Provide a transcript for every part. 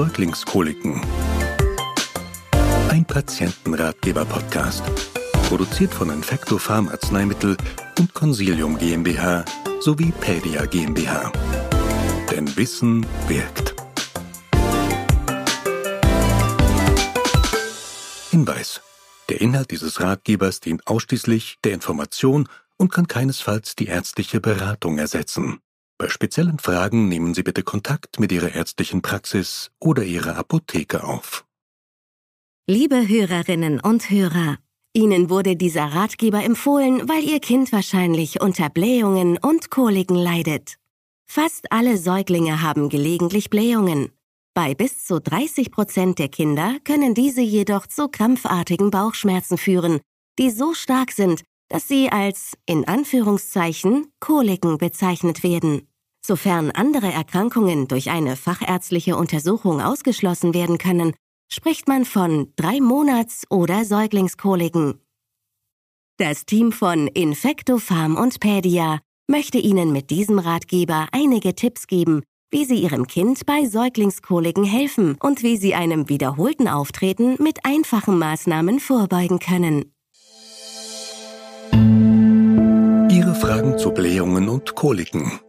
Säuglingskoliken. Ein Patientenratgeber-Podcast. Produziert von Infecto Farm Arzneimittel und Consilium GmbH sowie Pedia GmbH. Denn Wissen wirkt. Hinweis. Der Inhalt dieses Ratgebers dient ausschließlich der Information und kann keinesfalls die ärztliche Beratung ersetzen. Bei speziellen Fragen nehmen Sie bitte Kontakt mit Ihrer ärztlichen Praxis oder Ihrer Apotheke auf. Liebe Hörerinnen und Hörer, Ihnen wurde dieser Ratgeber empfohlen, weil Ihr Kind wahrscheinlich unter Blähungen und Koliken leidet. Fast alle Säuglinge haben gelegentlich Blähungen. Bei bis zu 30 Prozent der Kinder können diese jedoch zu krampfartigen Bauchschmerzen führen, die so stark sind, dass sie als in Anführungszeichen Koliken bezeichnet werden. Sofern andere Erkrankungen durch eine fachärztliche Untersuchung ausgeschlossen werden können, spricht man von drei Monats- oder Säuglingskoliken. Das Team von Infecto Farm und Pedia möchte Ihnen mit diesem Ratgeber einige Tipps geben, wie Sie Ihrem Kind bei Säuglingskoliken helfen und wie Sie einem wiederholten Auftreten mit einfachen Maßnahmen vorbeugen können. Ihre Fragen zu Blähungen und Koliken.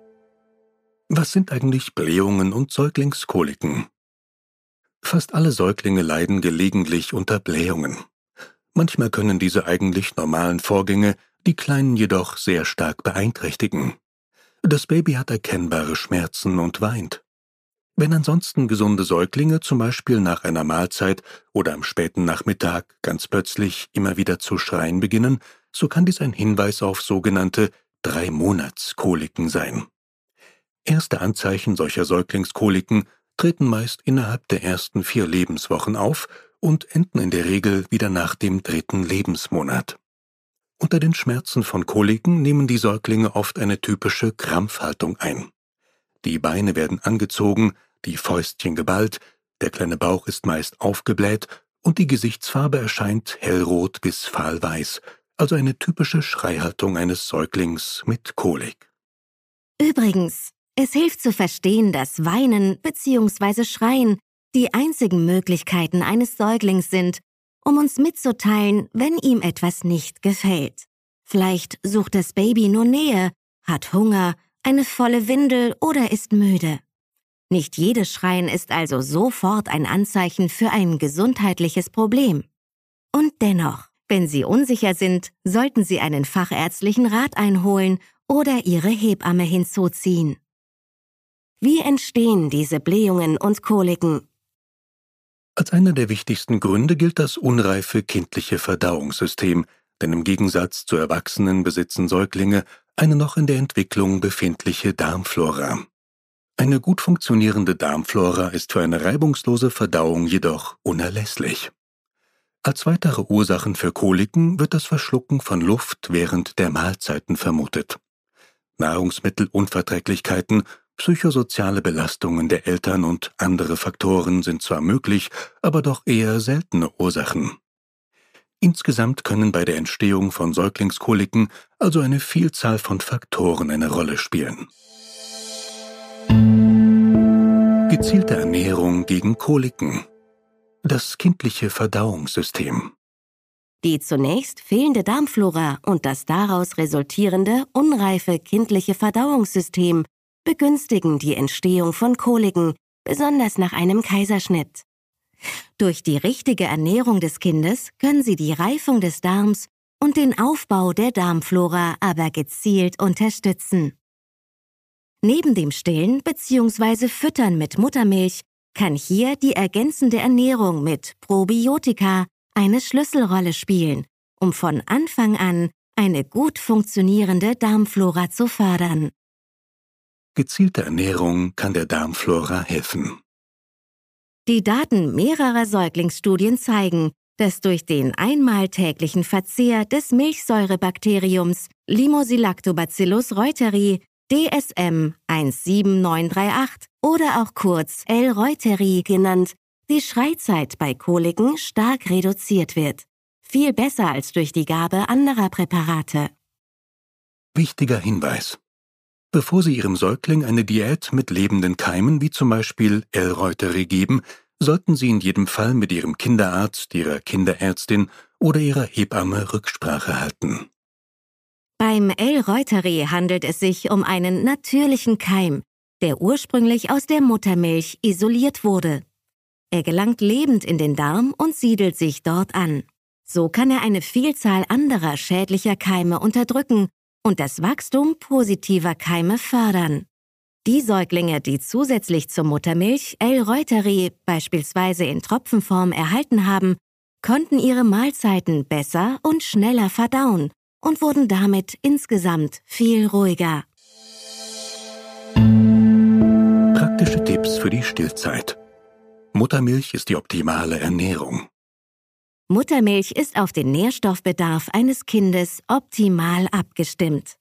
Was sind eigentlich Blähungen und Säuglingskoliken? Fast alle Säuglinge leiden gelegentlich unter Blähungen. Manchmal können diese eigentlich normalen Vorgänge die Kleinen jedoch sehr stark beeinträchtigen. Das Baby hat erkennbare Schmerzen und weint. Wenn ansonsten gesunde Säuglinge zum Beispiel nach einer Mahlzeit oder am späten Nachmittag ganz plötzlich immer wieder zu schreien beginnen, so kann dies ein Hinweis auf sogenannte Drei-Monats-Koliken sein. Erste Anzeichen solcher Säuglingskoliken treten meist innerhalb der ersten vier Lebenswochen auf und enden in der Regel wieder nach dem dritten Lebensmonat. Unter den Schmerzen von Koliken nehmen die Säuglinge oft eine typische Krampfhaltung ein. Die Beine werden angezogen, die Fäustchen geballt, der kleine Bauch ist meist aufgebläht und die Gesichtsfarbe erscheint hellrot bis fahlweiß, also eine typische Schreihaltung eines Säuglings mit Kolik. Übrigens, es hilft zu verstehen, dass Weinen bzw. Schreien die einzigen Möglichkeiten eines Säuglings sind, um uns mitzuteilen, wenn ihm etwas nicht gefällt. Vielleicht sucht das Baby nur Nähe, hat Hunger, eine volle Windel oder ist müde. Nicht jedes Schreien ist also sofort ein Anzeichen für ein gesundheitliches Problem. Und dennoch, wenn Sie unsicher sind, sollten Sie einen fachärztlichen Rat einholen oder Ihre Hebamme hinzuziehen. Wie entstehen diese Blähungen und Koliken? Als einer der wichtigsten Gründe gilt das unreife kindliche Verdauungssystem, denn im Gegensatz zu Erwachsenen besitzen Säuglinge eine noch in der Entwicklung befindliche Darmflora. Eine gut funktionierende Darmflora ist für eine reibungslose Verdauung jedoch unerlässlich. Als weitere Ursachen für Koliken wird das Verschlucken von Luft während der Mahlzeiten vermutet. Nahrungsmittelunverträglichkeiten Psychosoziale Belastungen der Eltern und andere Faktoren sind zwar möglich, aber doch eher seltene Ursachen. Insgesamt können bei der Entstehung von Säuglingskoliken also eine Vielzahl von Faktoren eine Rolle spielen. Gezielte Ernährung gegen Koliken. Das kindliche Verdauungssystem. Die zunächst fehlende Darmflora und das daraus resultierende unreife kindliche Verdauungssystem begünstigen die Entstehung von Koliken, besonders nach einem Kaiserschnitt. Durch die richtige Ernährung des Kindes können sie die Reifung des Darms und den Aufbau der Darmflora aber gezielt unterstützen. Neben dem Stillen bzw. Füttern mit Muttermilch kann hier die ergänzende Ernährung mit Probiotika eine Schlüsselrolle spielen, um von Anfang an eine gut funktionierende Darmflora zu fördern. Gezielte Ernährung kann der Darmflora helfen. Die Daten mehrerer Säuglingsstudien zeigen, dass durch den einmal täglichen Verzehr des Milchsäurebakteriums Limosilactobacillus reuteri DSM 17938 oder auch kurz L. reuteri genannt, die Schreizeit bei Koliken stark reduziert wird. Viel besser als durch die Gabe anderer Präparate. Wichtiger Hinweis. Bevor Sie Ihrem Säugling eine Diät mit lebenden Keimen wie zum Beispiel L-Reuteri geben, sollten Sie in jedem Fall mit Ihrem Kinderarzt, Ihrer Kinderärztin oder Ihrer Hebamme Rücksprache halten. Beim L-Reuteri handelt es sich um einen natürlichen Keim, der ursprünglich aus der Muttermilch isoliert wurde. Er gelangt lebend in den Darm und siedelt sich dort an. So kann er eine Vielzahl anderer schädlicher Keime unterdrücken und das Wachstum positiver Keime fördern. Die Säuglinge, die zusätzlich zur Muttermilch L-Reuteri beispielsweise in Tropfenform erhalten haben, konnten ihre Mahlzeiten besser und schneller verdauen und wurden damit insgesamt viel ruhiger. Praktische Tipps für die Stillzeit. Muttermilch ist die optimale Ernährung. Muttermilch ist auf den Nährstoffbedarf eines Kindes optimal abgestimmt.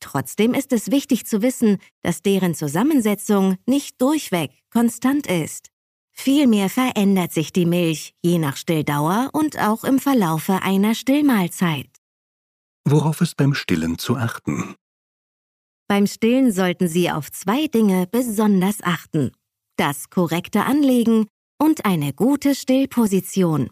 Trotzdem ist es wichtig zu wissen, dass deren Zusammensetzung nicht durchweg konstant ist. Vielmehr verändert sich die Milch je nach Stilldauer und auch im Verlaufe einer Stillmahlzeit. Worauf ist beim Stillen zu achten? Beim Stillen sollten Sie auf zwei Dinge besonders achten. Das korrekte Anlegen und eine gute Stillposition.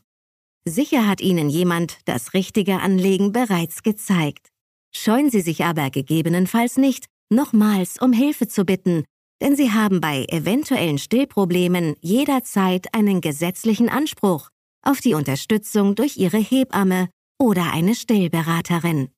Sicher hat Ihnen jemand das richtige Anlegen bereits gezeigt. Scheuen Sie sich aber gegebenenfalls nicht, nochmals um Hilfe zu bitten, denn Sie haben bei eventuellen Stillproblemen jederzeit einen gesetzlichen Anspruch auf die Unterstützung durch Ihre Hebamme oder eine Stillberaterin.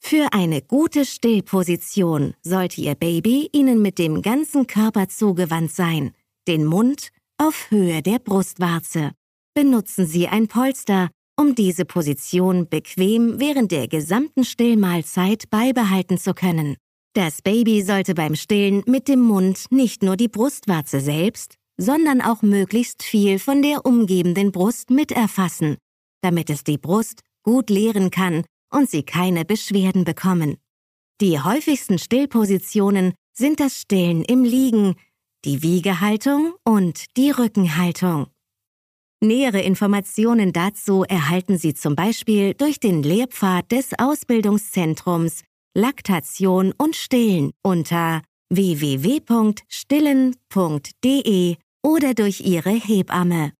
Für eine gute Stillposition sollte Ihr Baby Ihnen mit dem ganzen Körper zugewandt sein, den Mund auf Höhe der Brustwarze benutzen Sie ein Polster, um diese Position bequem während der gesamten Stillmahlzeit beibehalten zu können. Das Baby sollte beim Stillen mit dem Mund nicht nur die Brustwarze selbst, sondern auch möglichst viel von der umgebenden Brust miterfassen, damit es die Brust gut leeren kann und sie keine Beschwerden bekommen. Die häufigsten Stillpositionen sind das Stillen im Liegen, die Wiegehaltung und die Rückenhaltung. Nähere Informationen dazu erhalten Sie zum Beispiel durch den Lehrpfad des Ausbildungszentrums Laktation und Stillen unter www.stillen.de oder durch Ihre Hebamme.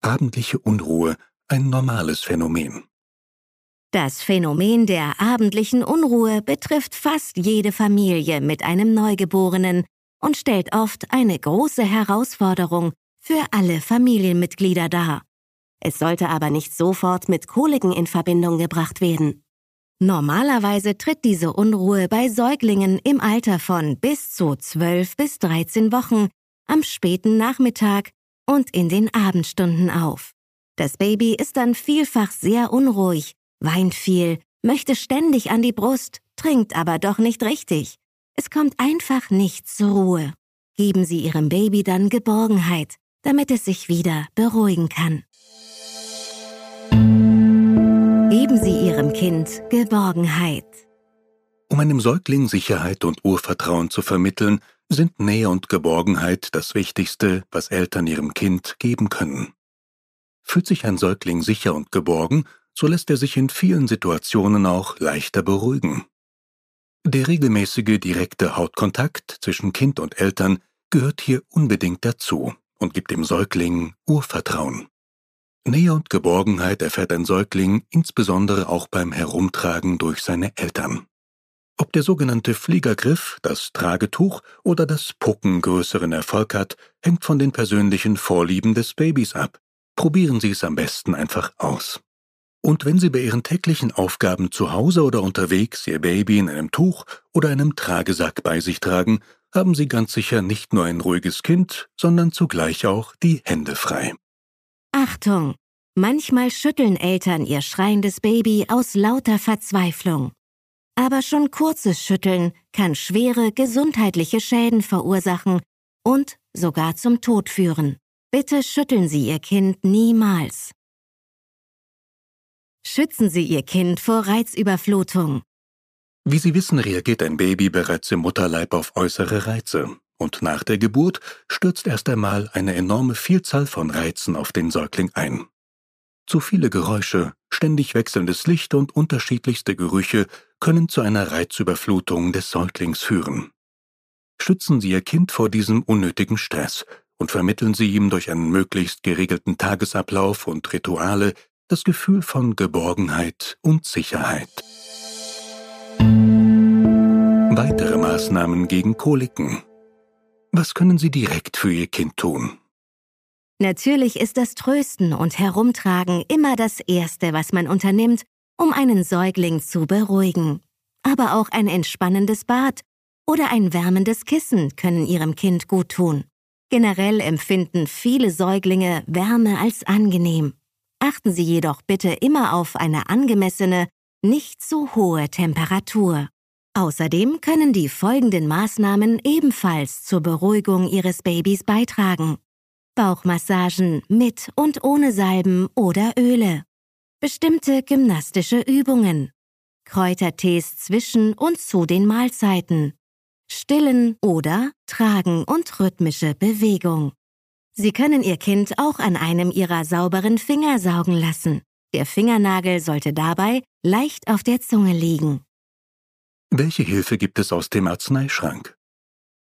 Abendliche Unruhe, ein normales Phänomen. Das Phänomen der abendlichen Unruhe betrifft fast jede Familie mit einem Neugeborenen und stellt oft eine große Herausforderung für alle Familienmitglieder dar. Es sollte aber nicht sofort mit Koliken in Verbindung gebracht werden. Normalerweise tritt diese Unruhe bei Säuglingen im Alter von bis zu 12 bis 13 Wochen am späten Nachmittag und in den Abendstunden auf. Das Baby ist dann vielfach sehr unruhig, weint viel, möchte ständig an die Brust, trinkt aber doch nicht richtig. Es kommt einfach nicht zur Ruhe. Geben Sie Ihrem Baby dann Geborgenheit, damit es sich wieder beruhigen kann. Geben Sie Ihrem Kind Geborgenheit. Um einem Säugling Sicherheit und Urvertrauen zu vermitteln, sind Nähe und Geborgenheit das Wichtigste, was Eltern ihrem Kind geben können. Fühlt sich ein Säugling sicher und geborgen, so lässt er sich in vielen Situationen auch leichter beruhigen. Der regelmäßige direkte Hautkontakt zwischen Kind und Eltern gehört hier unbedingt dazu und gibt dem Säugling Urvertrauen. Nähe und Geborgenheit erfährt ein Säugling insbesondere auch beim Herumtragen durch seine Eltern. Ob der sogenannte Fliegergriff, das Tragetuch oder das Pucken größeren Erfolg hat, hängt von den persönlichen Vorlieben des Babys ab. Probieren Sie es am besten einfach aus. Und wenn Sie bei Ihren täglichen Aufgaben zu Hause oder unterwegs Ihr Baby in einem Tuch oder einem Tragesack bei sich tragen, haben Sie ganz sicher nicht nur ein ruhiges Kind, sondern zugleich auch die Hände frei. Achtung! Manchmal schütteln Eltern ihr schreiendes Baby aus lauter Verzweiflung. Aber schon kurzes Schütteln kann schwere gesundheitliche Schäden verursachen und sogar zum Tod führen. Bitte schütteln Sie Ihr Kind niemals. Schützen Sie Ihr Kind vor Reizüberflutung. Wie Sie wissen, reagiert ein Baby bereits im Mutterleib auf äußere Reize. Und nach der Geburt stürzt erst einmal eine enorme Vielzahl von Reizen auf den Säugling ein. Zu viele Geräusche, ständig wechselndes Licht und unterschiedlichste Gerüche können zu einer Reizüberflutung des Säuglings führen. Schützen Sie Ihr Kind vor diesem unnötigen Stress und vermitteln Sie ihm durch einen möglichst geregelten Tagesablauf und Rituale das Gefühl von Geborgenheit und Sicherheit. Weitere Maßnahmen gegen Koliken. Was können Sie direkt für Ihr Kind tun? Natürlich ist das Trösten und Herumtragen immer das Erste, was man unternimmt, um einen Säugling zu beruhigen. Aber auch ein entspannendes Bad oder ein wärmendes Kissen können Ihrem Kind gut tun. Generell empfinden viele Säuglinge Wärme als angenehm. Achten Sie jedoch bitte immer auf eine angemessene, nicht zu hohe Temperatur. Außerdem können die folgenden Maßnahmen ebenfalls zur Beruhigung Ihres Babys beitragen. Bauchmassagen mit und ohne Salben oder Öle. Bestimmte gymnastische Übungen. Kräutertees zwischen und zu den Mahlzeiten. Stillen oder Tragen und rhythmische Bewegung. Sie können Ihr Kind auch an einem Ihrer sauberen Finger saugen lassen. Der Fingernagel sollte dabei leicht auf der Zunge liegen. Welche Hilfe gibt es aus dem Arzneischrank?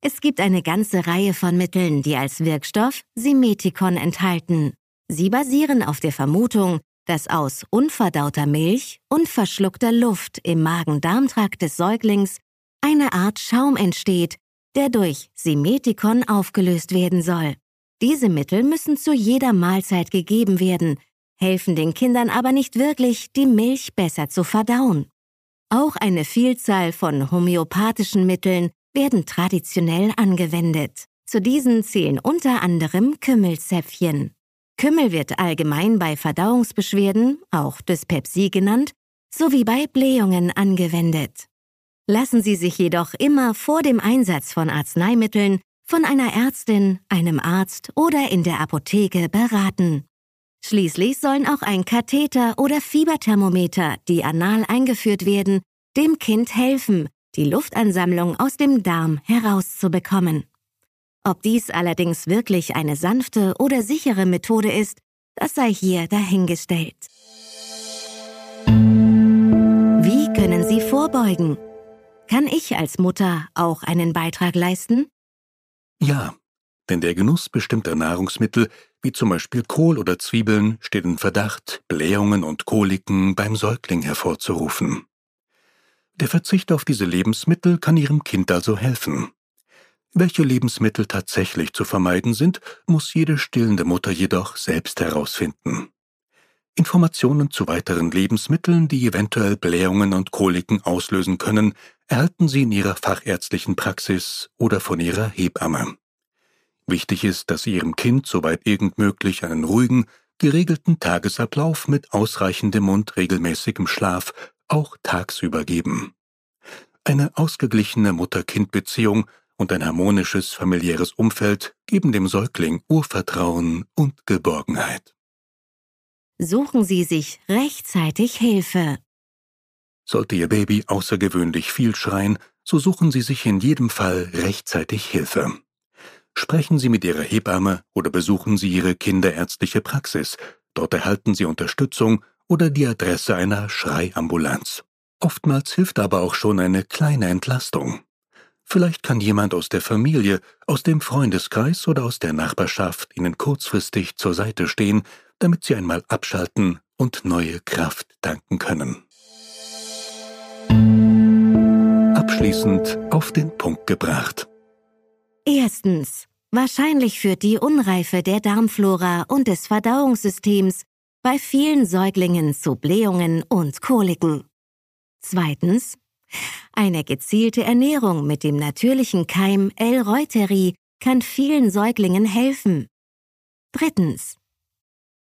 Es gibt eine ganze Reihe von Mitteln, die als Wirkstoff Simetikon enthalten. Sie basieren auf der Vermutung, dass aus unverdauter Milch und verschluckter Luft im Magen-Darm-Trakt des Säuglings eine Art Schaum entsteht, der durch Simetikon aufgelöst werden soll. Diese Mittel müssen zu jeder Mahlzeit gegeben werden, helfen den Kindern aber nicht wirklich, die Milch besser zu verdauen. Auch eine Vielzahl von homöopathischen Mitteln werden traditionell angewendet. Zu diesen zählen unter anderem Kümmelzäpfchen. Kümmel wird allgemein bei Verdauungsbeschwerden, auch Dyspepsie genannt, sowie bei Blähungen angewendet. Lassen Sie sich jedoch immer vor dem Einsatz von Arzneimitteln von einer Ärztin, einem Arzt oder in der Apotheke beraten. Schließlich sollen auch ein Katheter oder Fieberthermometer, die anal eingeführt werden, dem Kind helfen, die Luftansammlung aus dem Darm herauszubekommen. Ob dies allerdings wirklich eine sanfte oder sichere Methode ist, das sei hier dahingestellt. Wie können Sie vorbeugen? Kann ich als Mutter auch einen Beitrag leisten? Ja, denn der Genuss bestimmter Nahrungsmittel, wie zum Beispiel Kohl oder Zwiebeln, steht in Verdacht, Blähungen und Koliken beim Säugling hervorzurufen. Der Verzicht auf diese Lebensmittel kann Ihrem Kind also helfen. Welche Lebensmittel tatsächlich zu vermeiden sind, muss jede stillende Mutter jedoch selbst herausfinden. Informationen zu weiteren Lebensmitteln, die eventuell Blähungen und Koliken auslösen können, erhalten Sie in Ihrer fachärztlichen Praxis oder von Ihrer Hebamme. Wichtig ist, dass Sie Ihrem Kind soweit irgend möglich einen ruhigen, geregelten Tagesablauf mit ausreichendem und regelmäßigem Schlaf auch tagsüber geben. Eine ausgeglichene Mutter-Kind-Beziehung und ein harmonisches familiäres Umfeld geben dem Säugling Urvertrauen und Geborgenheit. Suchen Sie sich rechtzeitig Hilfe. Sollte Ihr Baby außergewöhnlich viel schreien, so suchen Sie sich in jedem Fall rechtzeitig Hilfe. Sprechen Sie mit Ihrer Hebamme oder besuchen Sie Ihre kinderärztliche Praxis. Dort erhalten Sie Unterstützung oder die Adresse einer Schreiambulanz. Oftmals hilft aber auch schon eine kleine Entlastung. Vielleicht kann jemand aus der Familie, aus dem Freundeskreis oder aus der Nachbarschaft Ihnen kurzfristig zur Seite stehen, damit Sie einmal abschalten und neue Kraft danken können. Abschließend auf den Punkt gebracht. Erstens. Wahrscheinlich führt die Unreife der Darmflora und des Verdauungssystems bei vielen Säuglingen zu Blähungen und Koliken. Zweitens. Eine gezielte Ernährung mit dem natürlichen Keim L-Reuteri kann vielen Säuglingen helfen. Drittens.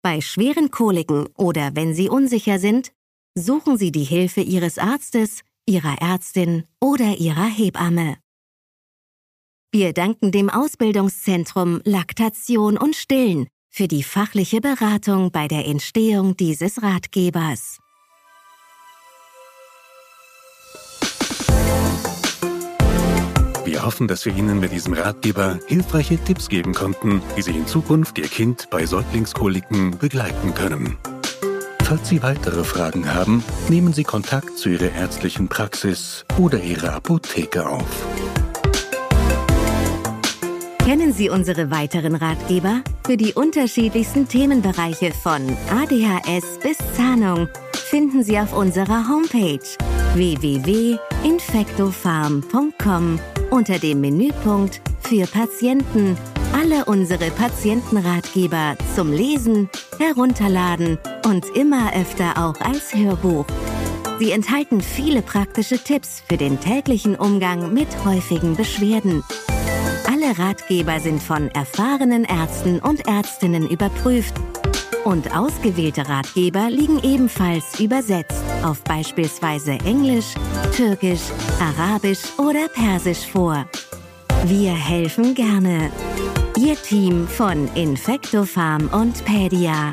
Bei schweren Koliken oder wenn Sie unsicher sind, suchen Sie die Hilfe Ihres Arztes, Ihrer Ärztin oder Ihrer Hebamme. Wir danken dem Ausbildungszentrum Laktation und Stillen für die fachliche Beratung bei der Entstehung dieses Ratgebers. Wir hoffen, dass wir Ihnen mit diesem Ratgeber hilfreiche Tipps geben konnten, wie Sie in Zukunft Ihr Kind bei Säuglingskoliken begleiten können. Falls Sie weitere Fragen haben, nehmen Sie Kontakt zu Ihrer ärztlichen Praxis oder Ihrer Apotheke auf. Kennen Sie unsere weiteren Ratgeber? Für die unterschiedlichsten Themenbereiche von ADHS bis Zahnung finden Sie auf unserer Homepage www.infectofarm.com unter dem Menüpunkt für Patienten alle unsere Patientenratgeber zum Lesen, Herunterladen und immer öfter auch als Hörbuch. Sie enthalten viele praktische Tipps für den täglichen Umgang mit häufigen Beschwerden. Alle Ratgeber sind von erfahrenen Ärzten und Ärztinnen überprüft und ausgewählte Ratgeber liegen ebenfalls übersetzt auf beispielsweise Englisch, Türkisch, Arabisch oder Persisch vor. Wir helfen gerne. Ihr Team von Infectofarm und Pedia.